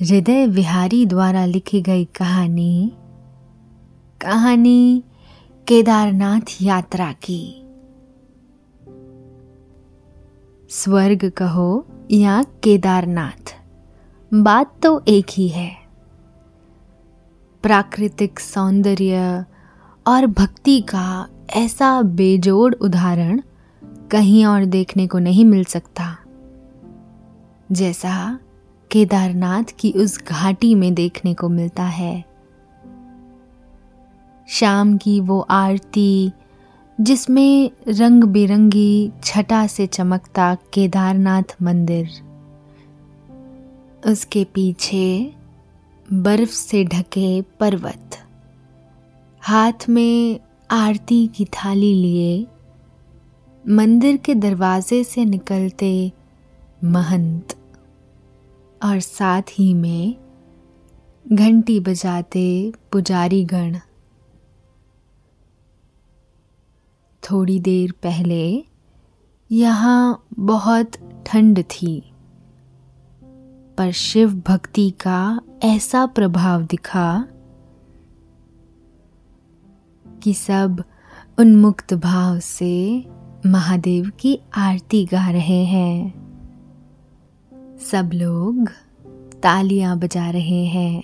हृदय विहारी द्वारा लिखी गई कहानी कहानी केदारनाथ यात्रा की। स्वर्ग कहो या केदारनाथ, बात तो एक ही है। प्राकृतिक सौंदर्य और भक्ति का ऐसा बेजोड़ उदाहरण कहीं और देखने को नहीं मिल सकता। जैसा केदारनाथ की उस घाटी में देखने को मिलता है। शाम की वो आरती, जिसमें रंग बिरंगी छटा से चमकता केदारनाथ मंदिर। उसके पीछे बर्फ़ से ढके पर्वत। हाथ में आरती की थाली लिए मंदिर के दरवाजे से निकलते महंत और साथ ही में घंटी बजाते पुजारी गण थोड़ी देर पहले यहाँ बहुत ठंड थी, पर शिव भक्ति का ऐसा प्रभाव दिखा कि सब उन्मुक्त भाव से महादेव की आरती गा रहे हैं। सब लोग तालियाँ बजा रहे हैं।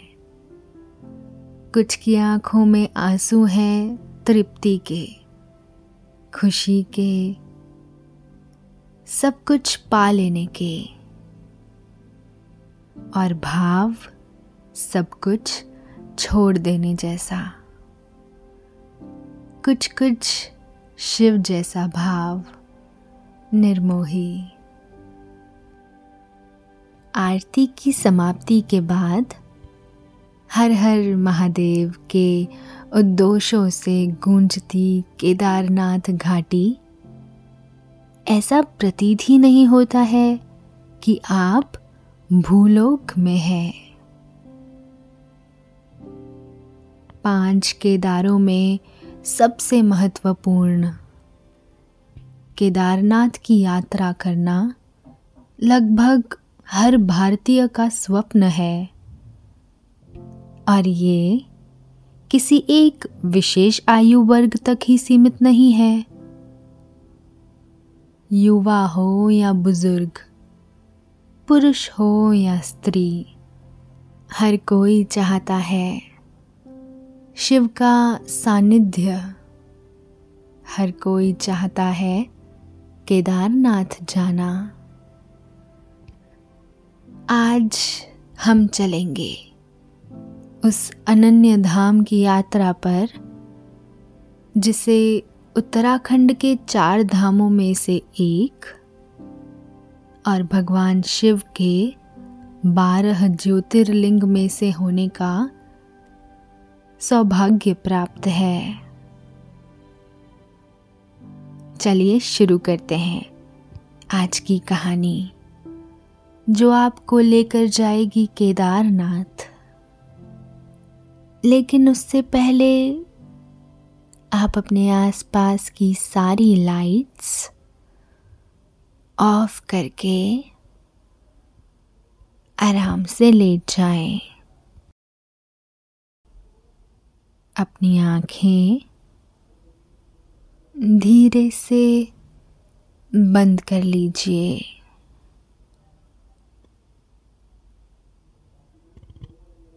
कुछ की आँखों में आँसू हैं तृप्ति के, खुशी के, सब कुछ पा लेने के। और भाव सब कुछ छोड़ देने जैसा। कुछ कुछ शिव जैसा भाव, निर्मोही। आरती की समाप्ति के बाद हर हर महादेव के उद्दोषों से गूंजती केदारनाथ घाटी। ऐसा प्रतीत ही नहीं होता है कि आप भूलोक में हैं। पाँच केदारों में सबसे महत्वपूर्ण, केदारनाथ की यात्रा करना लगभग हर भारतीय का स्वप्न है। और ये किसी एक विशेष आयु वर्ग तक ही सीमित नहीं है। युवा हो या बुज़ुर्ग, पुरुष हो या स्त्री, हर कोई चाहता है शिव का सानिध्य। हर कोई चाहता है केदारनाथ जाना। आज हम चलेंगे उस अनन्य धाम की यात्रा पर, जिसे उत्तराखंड के चार धामों में से एक और भगवान शिव के बारह ज्योतिर्लिंग में से होने का सौभाग्य प्राप्त है। चलिए शुरू करते हैं आज की कहानी। जो आपको लेकर जाएगी केदारनाथ लेकिन उससे पहले आप अपने आसपास की सारी लाइट्स ऑफ़ करके आराम से लेट जाएँ। अपनी आँखें धीरे से बंद कर लीजिए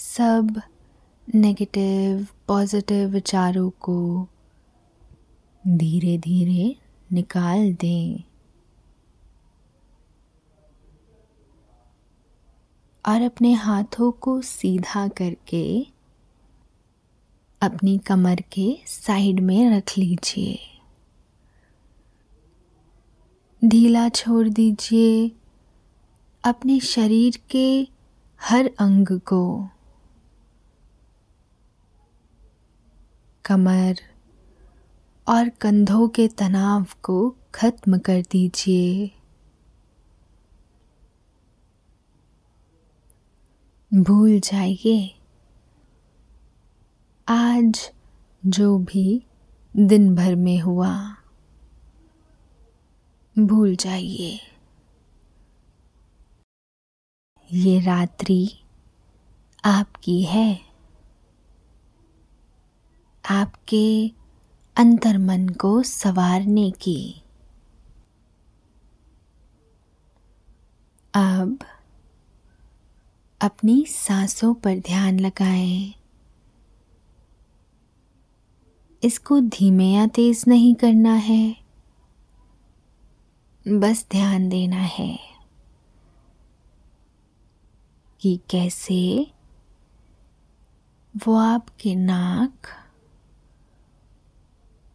सब नेगेटिव पॉजिटिव विचारों को धीरे धीरे निकाल दें। और अपने हाथों को सीधा करके अपनी कमर के साइड में रख लीजिए। ढीला छोड़ दीजिए अपने शरीर के हर अंग को। कमर और कंधों के तनाव को खत्म कर दीजिए। भूल जाइए। आज जो भी दिन भर में हुआ, भूल जाइए। ये रात्रि आपकी है। आपके अंतर्मन को सवारने की। अब अपनी सांसों पर ध्यान लगाएँ। इसको धीमे या तेज नहीं करना है। बस ध्यान देना है कि कैसे वो आपके नाक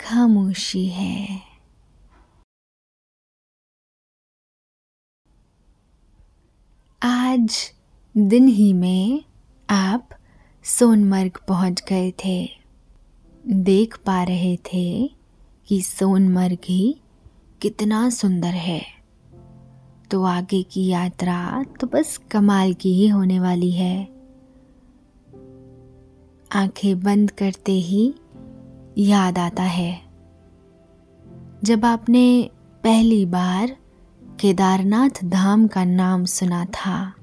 खामोशी है। आज दिन ही में आप सोनमर्ग पहुँच गए थे। देख पा रहे थे कि सोनमर्ग ही कितना सुंदर है। तो आगे की यात्रा तो बस कमाल की ही होने वाली है। आँखें बंद करते ही याद आता है। जब आपने पहली बार केदारनाथ धाम का नाम सुना था,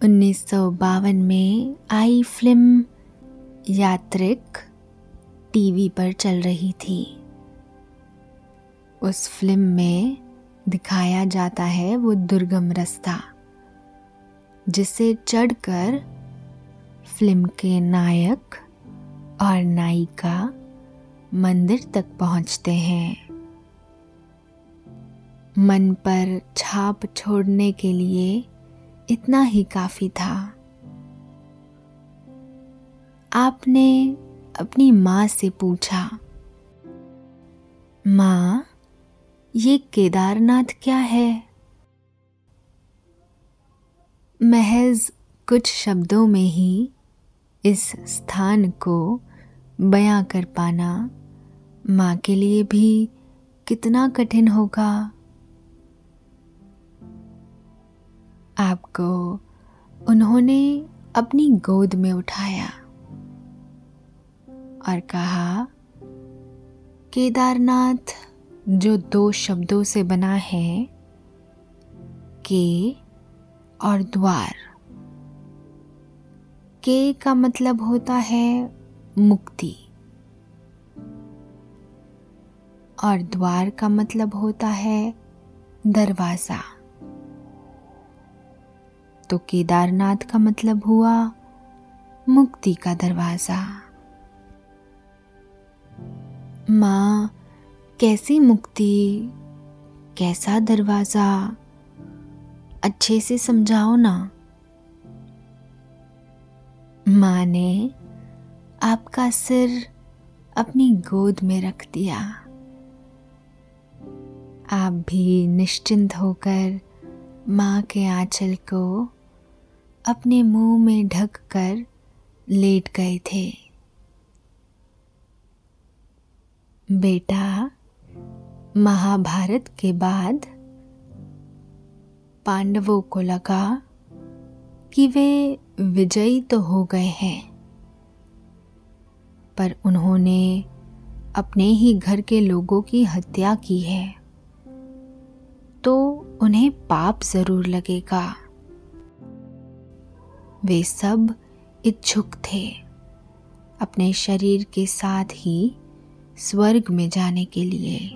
उन्नीस सौ बावन में आई फ़िल्म यात्रिक टीवी पर चल रही थी। उस फ़िल्म में दिखाया जाता है वो दुर्गम रास्ता, जिसे चढ़कर फ़िल्म के नायक और नायिका मंदिर तक पहुँचते हैं। मन पर छाप छोड़ने के लिए इतना ही काफ़ी था। आपने अपनी माँ से पूछा, माँ, ये केदारनाथ क्या है? महज कुछ शब्दों में ही इस स्थान को बयां कर पाना माँ के लिए भी कितना कठिन होगा। आपको उन्होंने अपनी गोद में उठाया और कहा, केदारनाथ, जो दो शब्दों से बना है, के और द्वार। के का मतलब होता है मुक्ति। और द्वार का मतलब होता है दरवाज़ा। तो केदारनाथ का मतलब हुआ मुक्ति का दरवाज़ा। माँ, कैसी मुक्ति? कैसा दरवाज़ा? अच्छे से समझाओ ना। माँ ने आपका सिर अपनी गोद में रख दिया। आप भी निश्चिंत होकर माँ के आंचल को अपने मुँह में ढक कर लेट गए थे। बेटा, महाभारत के बाद पांडवों को लगा कि वे विजयी तो हो गए हैं। पर उन्होंने अपने ही घर के लोगों की हत्या की है। तो उन्हें पाप ज़रूर लगेगा। वे सब इच्छुक थे। अपने शरीर के साथ ही स्वर्ग में जाने के लिए।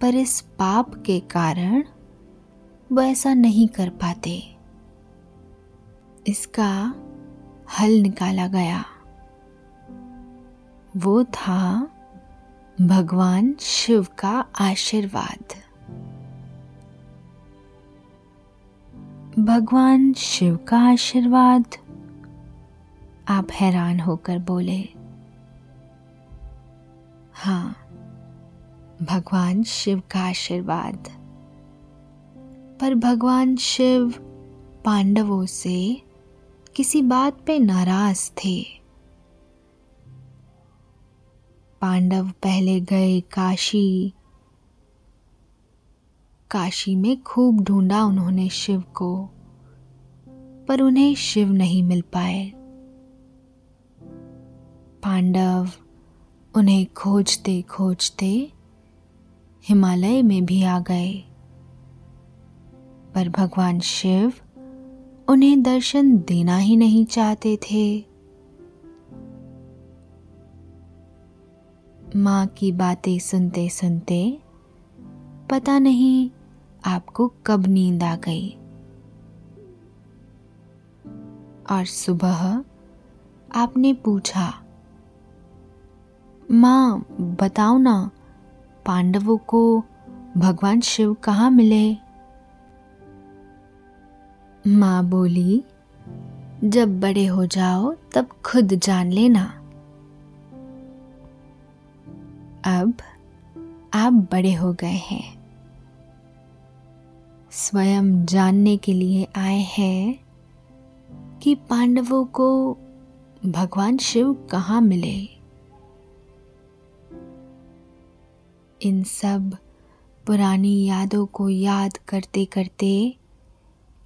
पर इस पाप के कारण वो ऐसा नहीं कर पाते। इसका हल निकाला गया। वो था भगवान शिव का आशीर्वाद। भगवान शिव का आशीर्वाद। आप हैरान होकर बोले हाँ भगवान शिव का आशीर्वाद। पर भगवान शिव पांडवों से किसी बात पे नाराज़ थे। पांडव पहले गए काशी। काशी में खूब ढूंढा उन्होंने शिव को, पर उन्हें शिव नहीं मिल पाए। पांडव उन्हें खोजते खोजते हिमालय में भी आ गए, पर भगवान शिव उन्हें दर्शन देना ही नहीं चाहते थे। माँ की बातें सुनते सुनते पता नहीं आपको कब नींद आ गई। और सुबह आपने पूछा, माँ, बताओ ना, पांडवों को भगवान शिव कहाँ मिले? माँ बोली, जब बड़े हो जाओ तब खुद जान लेना। अब आप बड़े हो गए हैं। स्वयं जानने के लिए आए हैं कि पांडवों को भगवान शिव कहाँ मिले। इन सब पुरानी यादों को याद करते करते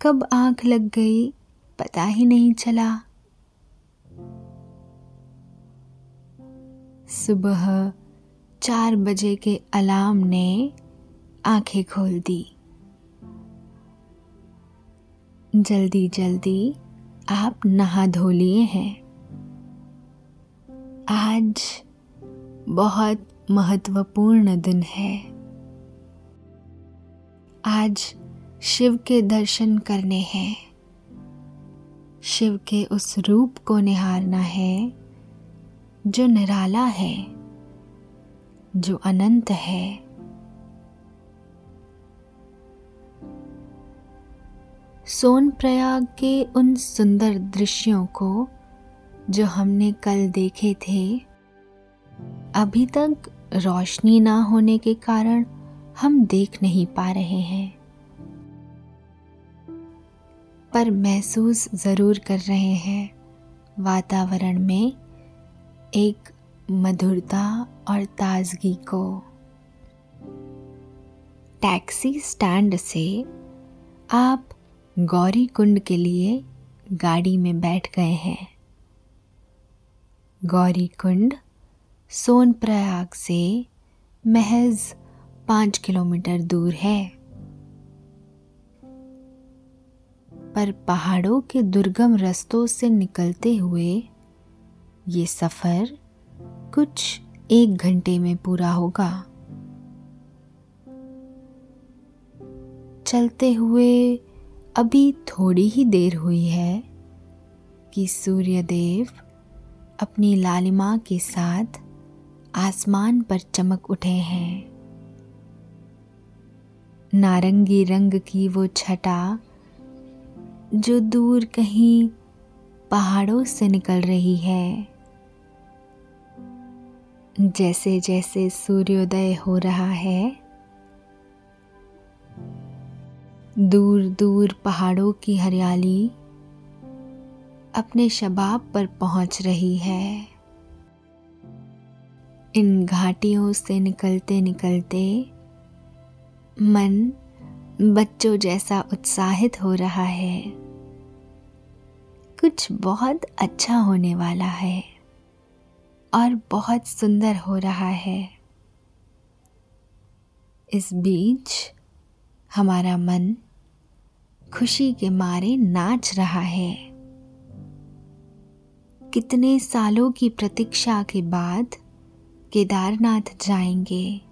कब आँख लग गई, पता ही नहीं चला। सुबह चार बजे के अलार्म ने आँखें खोल दी। जल्दी जल्दी आप नहा धो लिए हैं। आज बहुत महत्वपूर्ण दिन है। आज शिव के दर्शन करने हैं। शिव के उस रूप को निहारना है, जो निराला है, जो अनंत है। सोन प्रयाग के उन सुंदर दृश्यों को, जो हमने कल देखे थे, अभी तक रोशनी ना होने के कारण हम देख नहीं पा रहे हैं। पर महसूस ज़रूर कर रहे हैं। वातावरण में एक मधुरता और ताजगी को। टैक्सी स्टैंड से आप गौरी कुंड के लिए गाड़ी में बैठ गए हैं। गौरी कुंड सोनप्रयाग से महज पाँच किलोमीटर दूर है। पर पहाड़ों के दुर्गम रस्तों से निकलते हुए ये सफ़र कुछ एक घंटे में पूरा होगा। चलते हुए अभी थोड़ी ही देर हुई है कि सूर्यदेव अपनी लालिमा के साथ आसमान पर चमक उठे हैं। नारंगी रंग की वो छटा जो दूर कहीं पहाड़ों से निकल रही है। जैसे जैसे सूर्योदय हो रहा है दूर दूर पहाड़ों की हरियाली अपने शबाब पर पहुँच रही है। इन घाटियों से निकलते निकलते मन बच्चों जैसा उत्साहित हो रहा है। कुछ बहुत अच्छा होने वाला है और बहुत सुंदर हो रहा है। इस बीच हमारा मन खुशी के मारे नाच रहा है। कितने सालों की प्रतीक्षा के बाद केदारनाथ जाएँगे।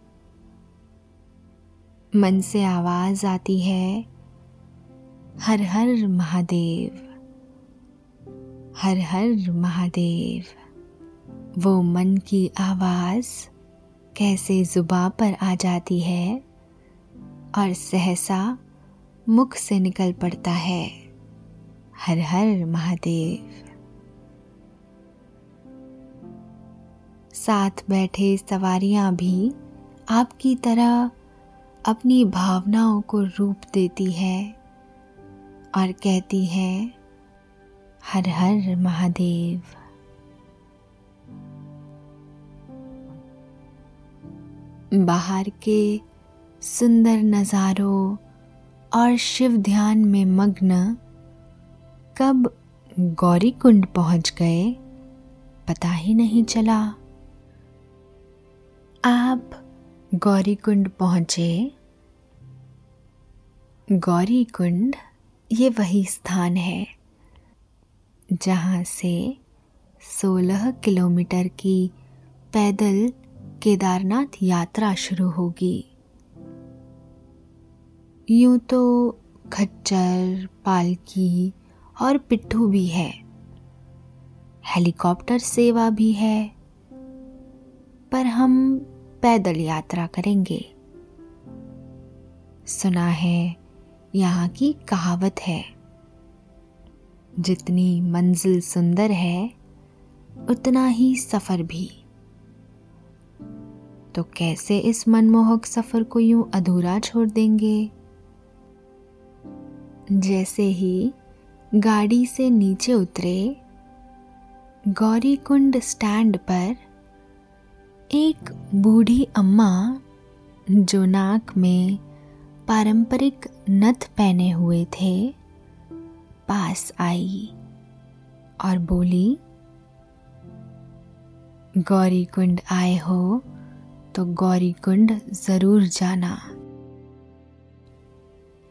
मन से आवाज़ आती है, हर हर महादेव, हर हर महादेव। वो मन की आवाज़ कैसे जुबा पर आ जाती है और सहसा मुख से निकल पड़ता है, हर हर महादेव। साथ बैठे सवारियाँ भी आपकी तरह अपनी भावनाओं को रूप देती है और कहती है, हर हर महादेव। बाहर के सुंदर नज़ारों और शिव ध्यान में मग्न कब गौरी कुंड पहुँच गए, पता ही नहीं चला। आप गौरी कुंड पहुँचे गौरी कुंड ये वही स्थान है, जहाँ से 16 किलोमीटर की पैदल केदारनाथ यात्रा शुरू होगी। यूँ तो खच्चर, पालकी और पिट्ठू भी है, हेलीकॉप्टर सेवा भी है, पर हम पैदल यात्रा करेंगे। सुना है यहाँ की कहावत है। जितनी मंजिल सुंदर है, उतना ही सफ़र भी। तो कैसे इस मनमोहक सफ़र को यूँ अधूरा छोड़ देंगे? जैसे ही गाड़ी से नीचे उतरे गौरी कुंड स्टैंड पर एक बूढ़ी अम्मा, जो नाक में पारंपरिक नथ पहने हुए थे। पास आई और बोली गौरी कुंड आए हो तो गौरी कुंड ज़रूर जाना।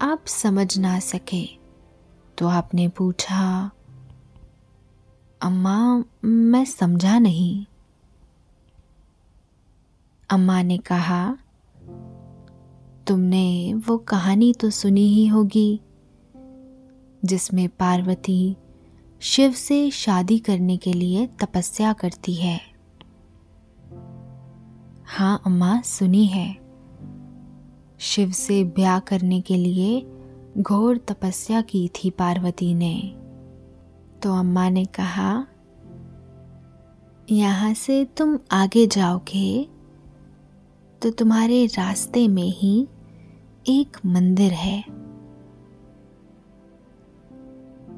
आप समझ ना सके तो आपने पूछा, अम्मा, मैं समझा नहीं। अम्मा ने कहा तुमने वो कहानी तो सुनी ही होगी, जिसमें पार्वती शिव से शादी करने के लिए तपस्या करती है। हाँ अम्मा, सुनी है। शिव से ब्याह करने के लिए घोर तपस्या की थी पार्वती ने। तो अम्मा ने कहा, यहाँ से तुम आगे जाओगे तो तुम्हारे रास्ते में ही एक मंदिर है,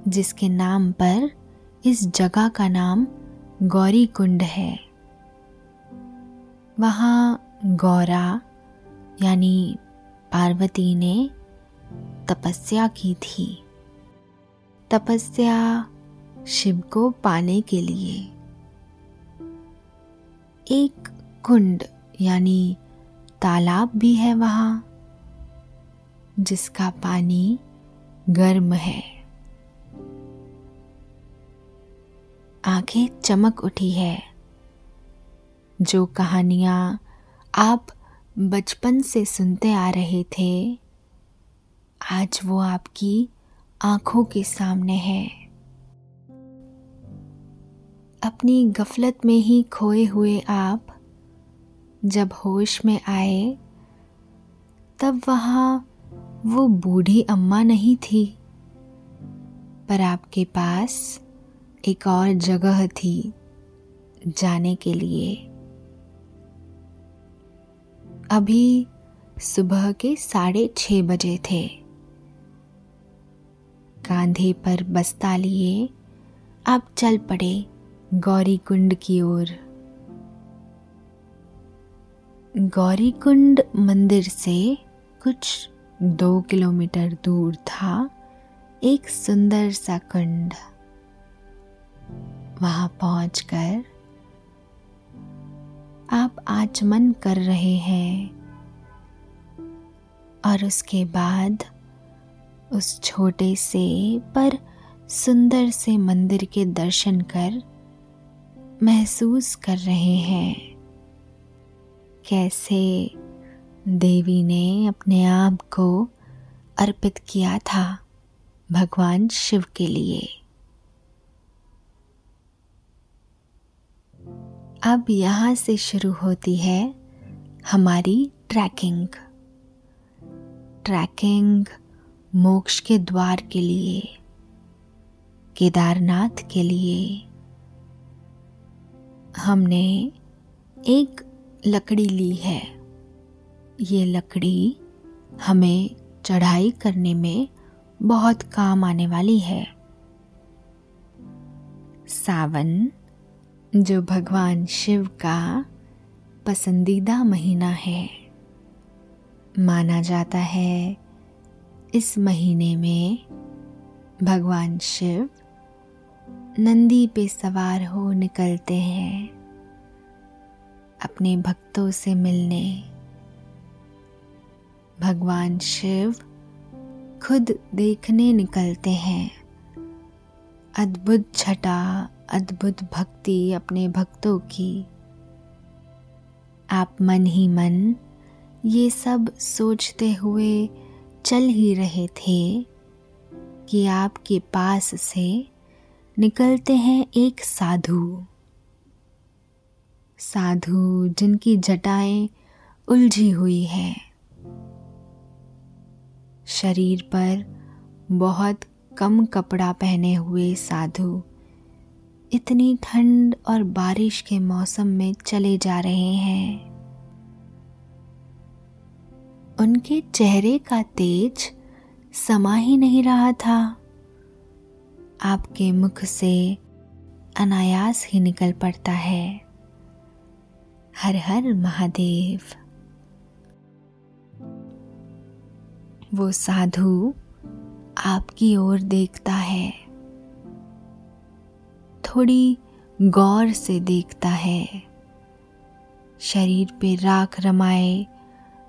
जिसके नाम पर इस जगह का नाम गौरी कुंड है। वहाँ गौरा यानी पार्वती ने तपस्या की थी। तपस्या शिव को पाने के लिए। एक कुंड यानी तालाब भी है वहाँ। जिसका पानी गर्म है। आँखें चमक उठी है। जो कहानियाँ आप बचपन से सुनते आ रहे थे, आज वो आपकी आँखों के सामने है। अपनी गफलत में ही खोए हुए आप जब होश में आए, तब वहाँ वो बूढ़ी अम्मा नहीं थी। पर आपके पास एक और जगह थी जाने के लिए। अभी सुबह के साढ़े छः बजे थे। कांधे पर बस्ता लिए आप चल पड़े गौरी कुंड की ओर। गौरी कुंड मंदिर से कुछ दो किलोमीटर दूर था एक सुंदर सा कुंड। वहाँ पहुंचकर आप आचमन कर रहे हैं और उसके बाद उस छोटे से पर सुंदर से मंदिर के दर्शन कर महसूस कर रहे हैं। कैसे देवी ने अपने आप को अर्पित किया था भगवान शिव के लिए। अब यहाँ से शुरू होती है हमारी ट्रैकिंग। ट्रैकिंग मोक्ष के द्वार के लिए, केदारनाथ के लिए। हमने एक लकड़ी ली है। ये लकड़ी हमें चढ़ाई करने में बहुत काम आने वाली है। सावन, जो भगवान शिव का पसंदीदा महीना है, माना जाता है इस महीने में भगवान शिव नंदी पे सवार हो निकलते हैं अपने भक्तों से मिलने। भगवान शिव खुद देखने निकलते हैं। अद्भुत छटा, अद्भुत भक्ति अपने भक्तों की। आप मन ही मन ये सब सोचते हुए चल ही रहे थे कि आपके पास से निकलते हैं एक साधु। साधु जिनकी जटाएँ उलझी हुई है। शरीर पर बहुत कम कपड़ा पहने हुए साधु इतनी ठंड और बारिश के मौसम में चले जा रहे हैं। उनके चेहरे का तेज समा ही नहीं रहा था। आपके मुख से अनायास ही निकल पड़ता है। हर हर महादेव। वो साधु आपकी ओर देखता है। थोड़ी गौर से देखता है। शरीर पे राख रमाए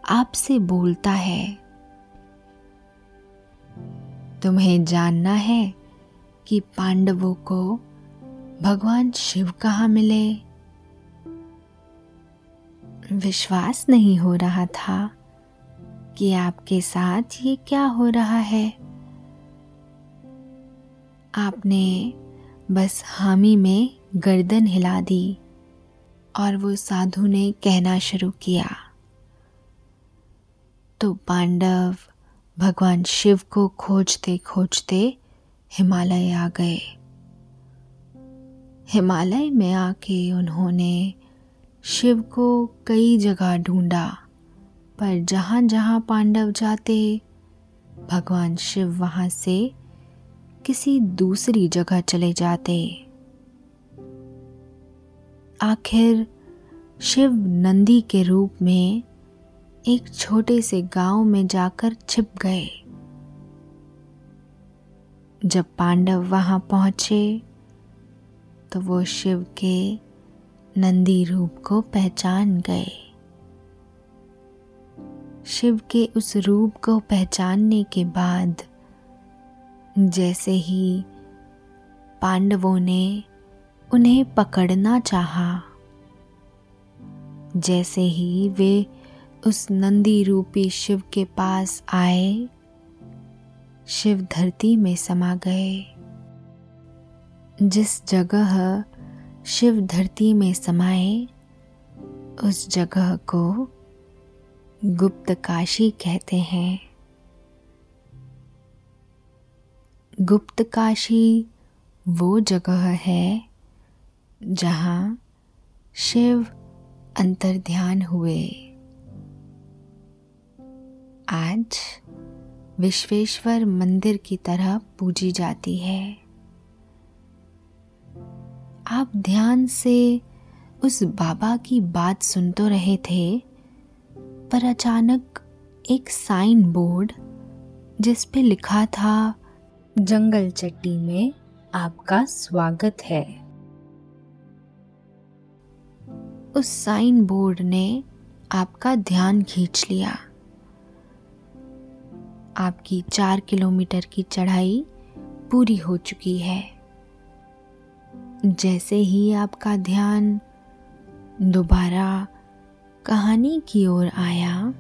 आपसे बोलता है, तुम्हें जानना है कि पांडवों को भगवान शिव कहाँ मिले? विश्वास नहीं हो रहा था। कि आपके साथ ये क्या हो रहा है। आपने बस हामी में गर्दन हिला दी और वो साधु ने कहना शुरू किया। तो पांडव भगवान शिव को खोजते खोजते हिमालय आ गए। हिमालय में आके उन्होंने शिव को कई जगह ढूंढा। पर जहाँ जहाँ पांडव जाते, भगवान शिव वहाँ से किसी दूसरी जगह चले जाते। आखिर शिव नंदी के रूप में एक छोटे से गाँव में जाकर छिप गए। जब पांडव वहाँ पहुँचे तो वो शिव के नंदी रूप को पहचान गए। शिव के उस रूप को पहचानने के बाद, जैसे ही पांडवों ने उन्हें पकड़ना चाहा, जैसे ही वे उस नंदी रूपी शिव के पास आए, शिव धरती में समा गए। जिस जगह शिव धरती में समाए, उस जगह को गुप्त काशी कहते हैं। गुप्त काशी वो जगह है जहाँ शिव अंतर ध्यान हुए। आज विश्वेश्वर मंदिर की तरह पूजी जाती है। आप ध्यान से उस बाबा की बात सुन तो रहे थे पर अचानक एक साइन बोर्ड जिस पे लिखा था, जंगल चट्टी में आपका स्वागत है। उस साइन बोर्ड ने आपका ध्यान खींच लिया। आपकी चार किलोमीटर की चढ़ाई पूरी हो चुकी है। जैसे ही आपका ध्यान दोबारा कहानी की ओर आया।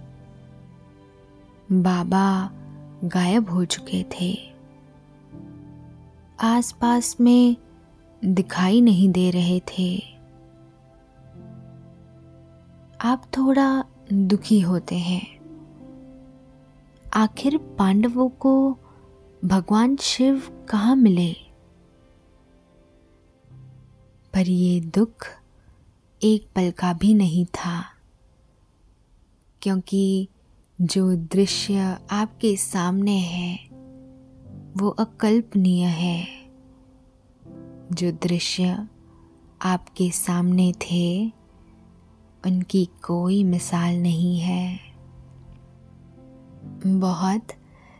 बाबा गायब हो चुके थे। आसपास में दिखाई नहीं दे रहे थे। आप थोड़ा दुखी होते हैं। आखिर पांडवों को भगवान शिव कहाँ मिले? पर ये दुख एक पल का भी नहीं था। क्योंकि जो दृश्य आपके सामने है, वो अकल्पनीय है। जो दृश्य आपके सामने थे, उनकी कोई मिसाल नहीं है। बहुत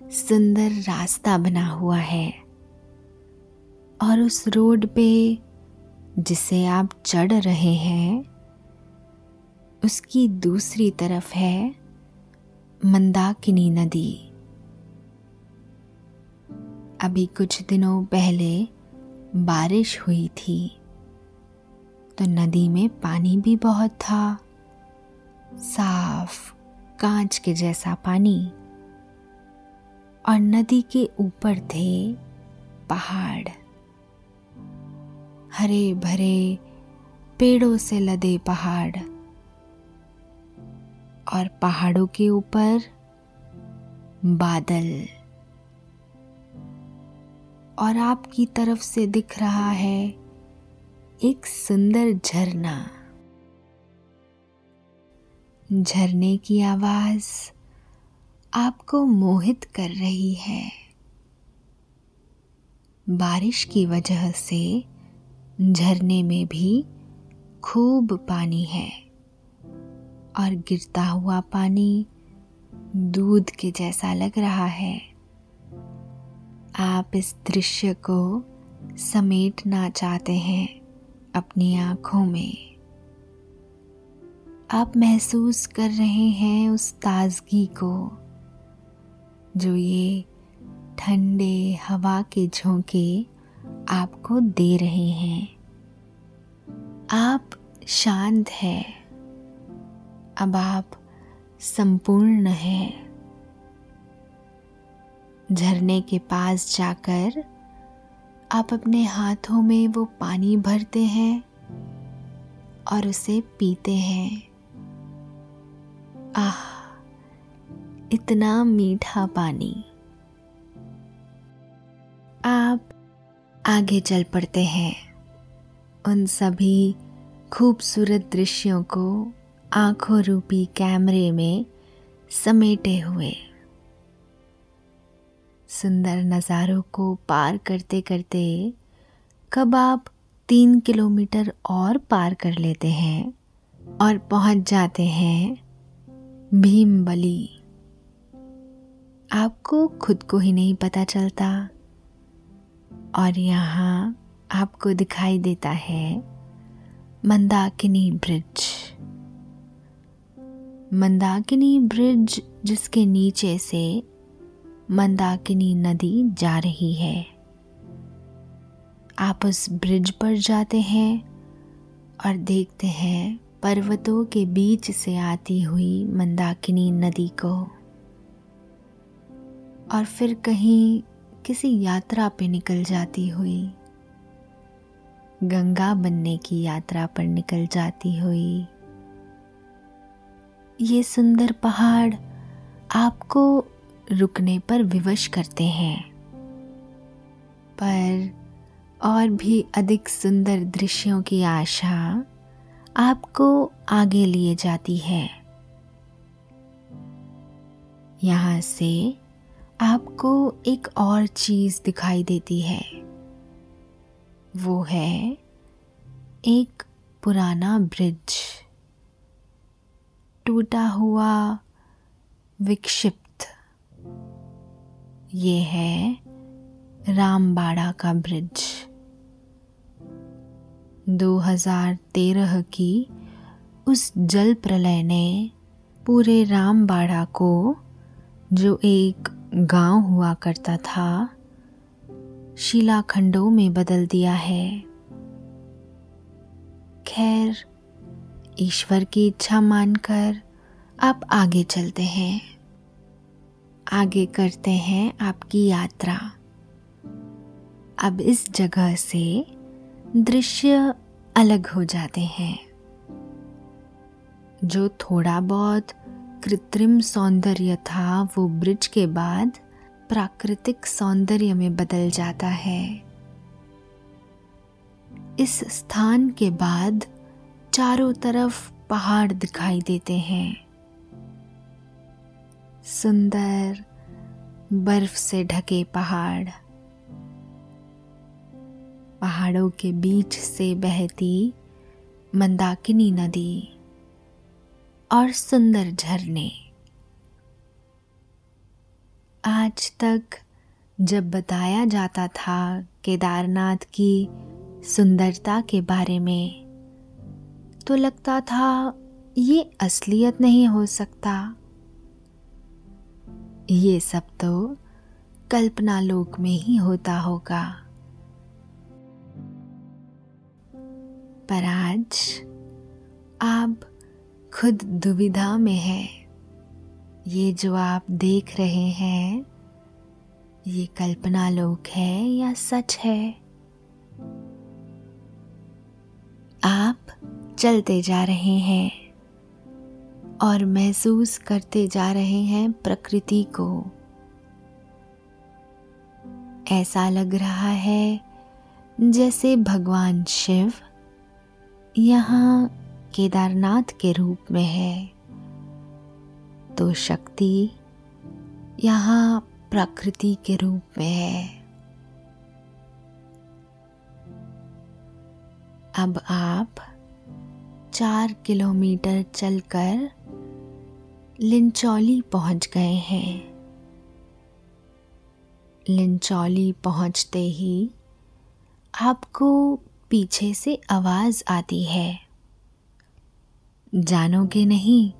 सुंदर रास्ता बना हुआ है। और उस रोड पे जिसे आप चढ़ रहे हैं उसकी दूसरी तरफ़ है मंदाकिनी नदी। अभी कुछ दिनों पहले बारिश हुई थी तो नदी में पानी भी बहुत था, साफ़ कांच के जैसा पानी। और नदी के ऊपर थे पहाड़। हरे भरे पेड़ों से लदे पहाड़। और पहाड़ों के ऊपर बादल। और आपकी तरफ़ से दिख रहा है एक सुंदर झरना। झरने की आवाज़ आपको मोहित कर रही है। बारिश की वजह से झरने में भी खूब पानी है। और गिरता हुआ पानी दूध के जैसा लग रहा है। आप इस दृश्य को समेटना चाहते हैं अपनी आँखों में। आप महसूस कर रहे हैं उस ताजगी को, जो ये ठंडे हवा के झोंके आपको दे रहे हैं। आप शांत हैं। अब आप संपूर्ण हैं। झरने के पास जाकर आप अपने हाथों में वो पानी भरते हैं और उसे पीते हैं। आह, इतना मीठा पानी। आप आगे चल पड़ते हैं। उन सभी खूबसूरत दृश्यों को आँखों रूपी कैमरे में समेटे हुए। सुंदर नज़ारों को पार करते करते कब आप तीन किलोमीटर और पार कर लेते हैं और पहुँच जाते हैं भीम बली आपको खुद को ही नहीं पता चलता और यहाँ आपको दिखाई देता है मंदाकिनी ब्रिज। मंदाकिनी ब्रिज जिसके नीचे से मंदाकिनी नदी जा रही है। आप उस ब्रिज पर जाते हैं और देखते हैं पर्वतों के बीच से आती हुई मंदाकिनी नदी को। और फिर कहीं किसी यात्रा पे निकल जाती हुई, गंगा बनने की यात्रा पर निकल जाती हुई ये सुंदर पहाड़ आपको रुकने पर विवश करते हैं। पर और भी अधिक सुंदर दृश्यों की आशा आपको आगे लिए जाती है। यहाँ से आपको एक और चीज़ दिखाई देती है। वो है एक पुराना ब्रिज। टूटा हुआ विक्षिप्त। ये है रामबाड़ा का ब्रिज। 2013 की उस जल प्रलय ने पूरे रामबाड़ा को, जो एक गाँव हुआ करता था, शिलाखंडों में बदल दिया है। खैर ईश्वर की इच्छा मानकर आप आगे चलते हैं। आगे करते हैं आपकी यात्रा। अब इस जगह से दृश्य अलग हो जाते हैं। जो थोड़ा बहुत कृत्रिम सौंदर्य था, वो ब्रिज के बाद प्राकृतिक सौंदर्य में बदल जाता है। इस स्थान के बाद चारों तरफ़ पहाड़ दिखाई देते हैं। सुंदर बर्फ़ से ढके पहाड़। पहाड़ों के बीच से बहती मंदाकिनी नदी और सुंदर झरने। आज तक जब बताया जाता था केदारनाथ की सुंदरता के बारे में तो लगता था, ये असलियत नहीं हो सकता। ये सब तो कल्पना लोक में ही होता होगा। पर आज आप खुद दुविधा में है। ये जो आप देख रहे हैं, ये कल्पना लोक है या सच है? आप चलते जा रहे हैं और महसूस करते जा रहे हैं प्रकृति को। ऐसा लग रहा है जैसे भगवान शिव यहाँ केदारनाथ के रूप में है। तो शक्ति यहाँ प्रकृति के रूप में है। अब आप चार किलोमीटर चलकर लिंचौली पहुँच गए हैं। लिंचौली पहुँचते ही आपको पीछे से आवाज़ आती है। जानोगे नहीं,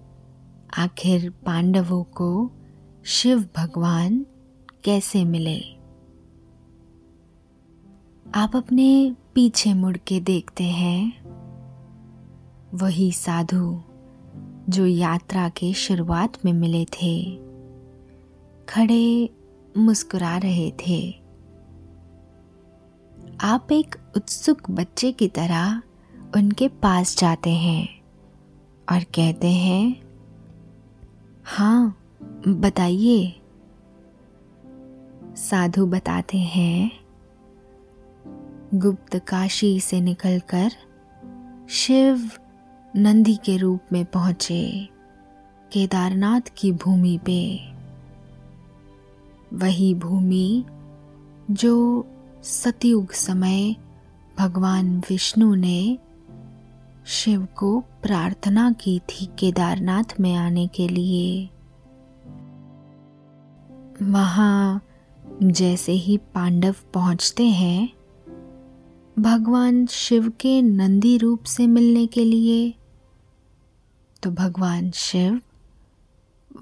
आखिर पांडवों को शिव भगवान कैसे मिले? आप अपने पीछे मुड़ के देखते हैं। वही साधु जो यात्रा के शुरुआत में मिले थे। खड़े मुस्कुरा रहे थे। आप एक उत्सुक बच्चे की तरह उनके पास जाते हैं और कहते हैं हाँ बताइए। साधु बताते हैं गुप्त काशी से निकलकर शिव नंदी के रूप में पहुँचे केदारनाथ की भूमि पे। वही भूमि जो सतयुग समय भगवान विष्णु ने शिव को प्रार्थना की थी केदारनाथ में आने के लिए। वहाँ जैसे ही पांडव पहुँचते हैं, भगवान शिव के नंदी रूप से मिलने के लिए तो भगवान शिव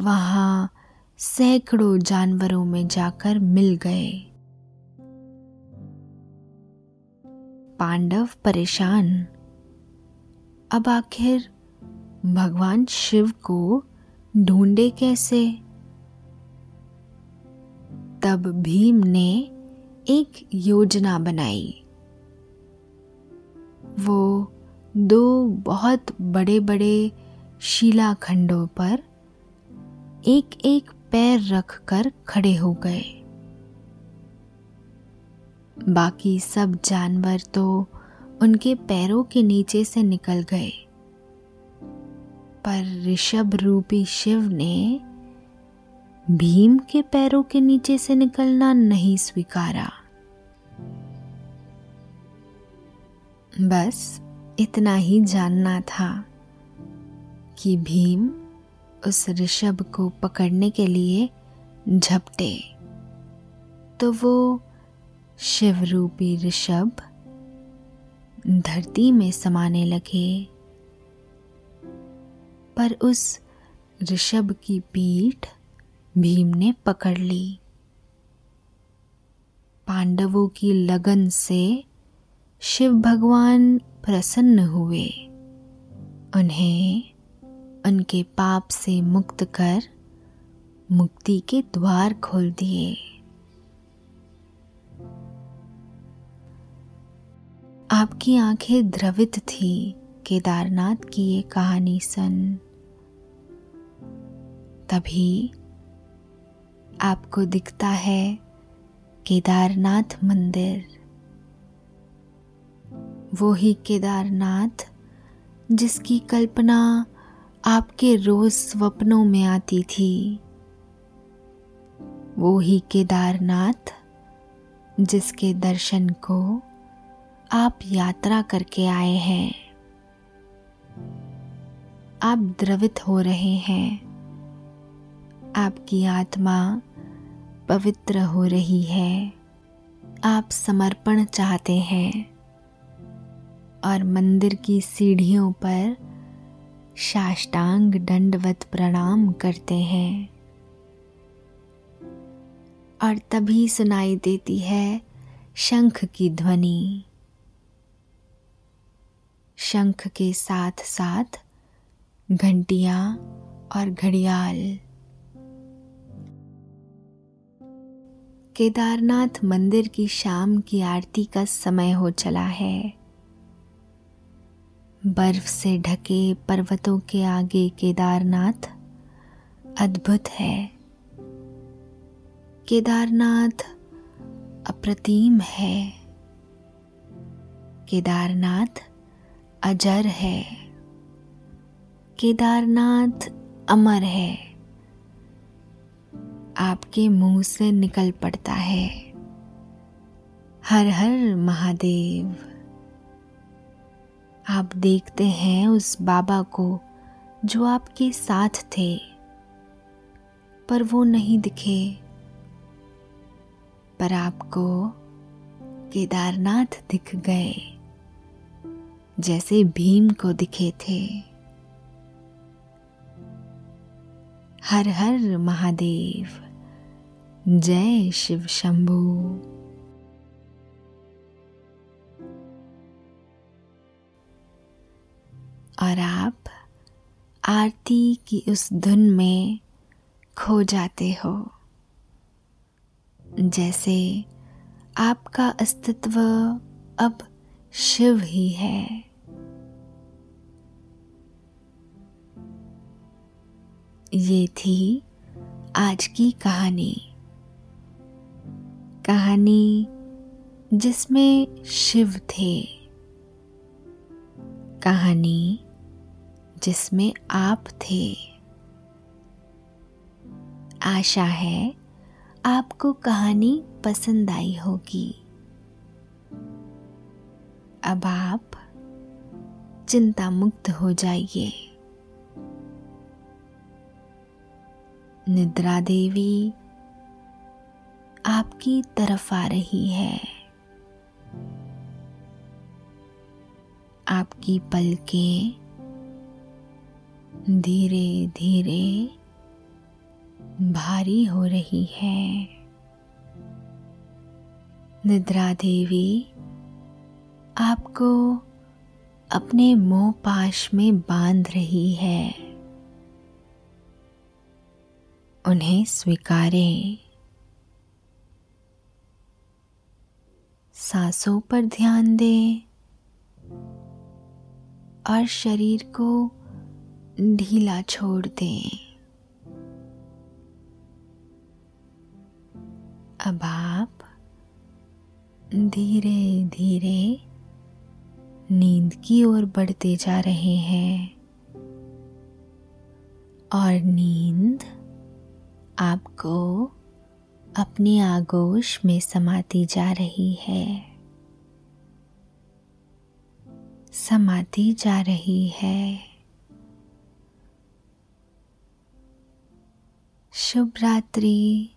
वहाँ सैकड़ों जानवरों में जाकर मिल गए। पांडव परेशान। अब आखिर भगवान शिव को ढूंढे कैसे? तब भीम ने एक योजना बनाई। वो दो बहुत बड़े बड़े शिलाखंडों पर एक एक पैर रखकर खड़े हो गए। बाकी सब जानवर तो उनके पैरों के नीचे से निकल गए। पर ऋषभ रूपी शिव ने भीम के पैरों के नीचे से निकलना नहीं स्वीकारा। बस इतना ही जानना था। कि भीम उस ऋषभ को पकड़ने के लिए झपटे। तो वो शिवरूपी ऋषभ धरती में समाने लगे। पर उस ऋषभ की पीठ भीम ने पकड़ ली। पांडवों की लगन से शिव भगवान प्रसन्न हुए। उन्हें उनके पाप से मुक्त कर मुक्ति के द्वार खोल दिए। आपकी आँखें द्रवित थी, केदारनाथ की ये कहानी सुन। तभी आपको दिखता है केदारनाथ मंदिर। वो ही केदारनाथ जिसकी कल्पना आपके रोज स्वप्नों में आती थी। वो ही केदारनाथ, जिसके दर्शन को आप यात्रा करके आए हैं। आप द्रवित हो रहे हैं। आपकी आत्मा पवित्र हो रही है। आप समर्पण चाहते हैं। और मंदिर की सीढ़ियों पर साष्टांग दंडवत प्रणाम करते हैं। और तभी सुनाई देती है शंख की ध्वनि। शंख के साथ साथ घंटिया और घड़ियाल। केदारनाथ मंदिर की शाम की आरती का समय हो चला है। बर्फ़ से ढके पर्वतों के आगे केदारनाथ अद्भुत है। केदारनाथ अप्रतिम है। केदारनाथ अजर है। केदारनाथ अमर है। आपके मुँह से निकल पड़ता है। हर हर महादेव। आप देखते हैं उस बाबा को जो आपके साथ थे, पर वो नहीं दिखे। पर आपको केदारनाथ दिख गए, जैसे भीम को दिखे थे। हर हर महादेव, जय शिव शंभू। और आप आरती की उस धुन में खो जाते हो। जैसे आपका अस्तित्व अब शिव ही है। ये थी आज की कहानी। कहानी जिसमें शिव थे। कहानी जिसमें आप थे। आशा है आपको कहानी पसंद आई होगी। अब आप चिंता मुक्त हो जाइए। निद्रा देवी आपकी तरफ़ आ रही है। आपकी पलकें धीरे धीरे भारी हो रही है। निद्रा देवी, आपको अपने मोह पाश में बाँध रही है। उन्हें स्वीकारें। सांसों पर ध्यान दें और शरीर को ढीला छोड़ दें। अब आप धीरे धीरे नींद की ओर बढ़ते जा रहे हैं और नींद आपको अपने आगोश में समाती जा रही है। समाती जा रही है। शुभ रात्रि।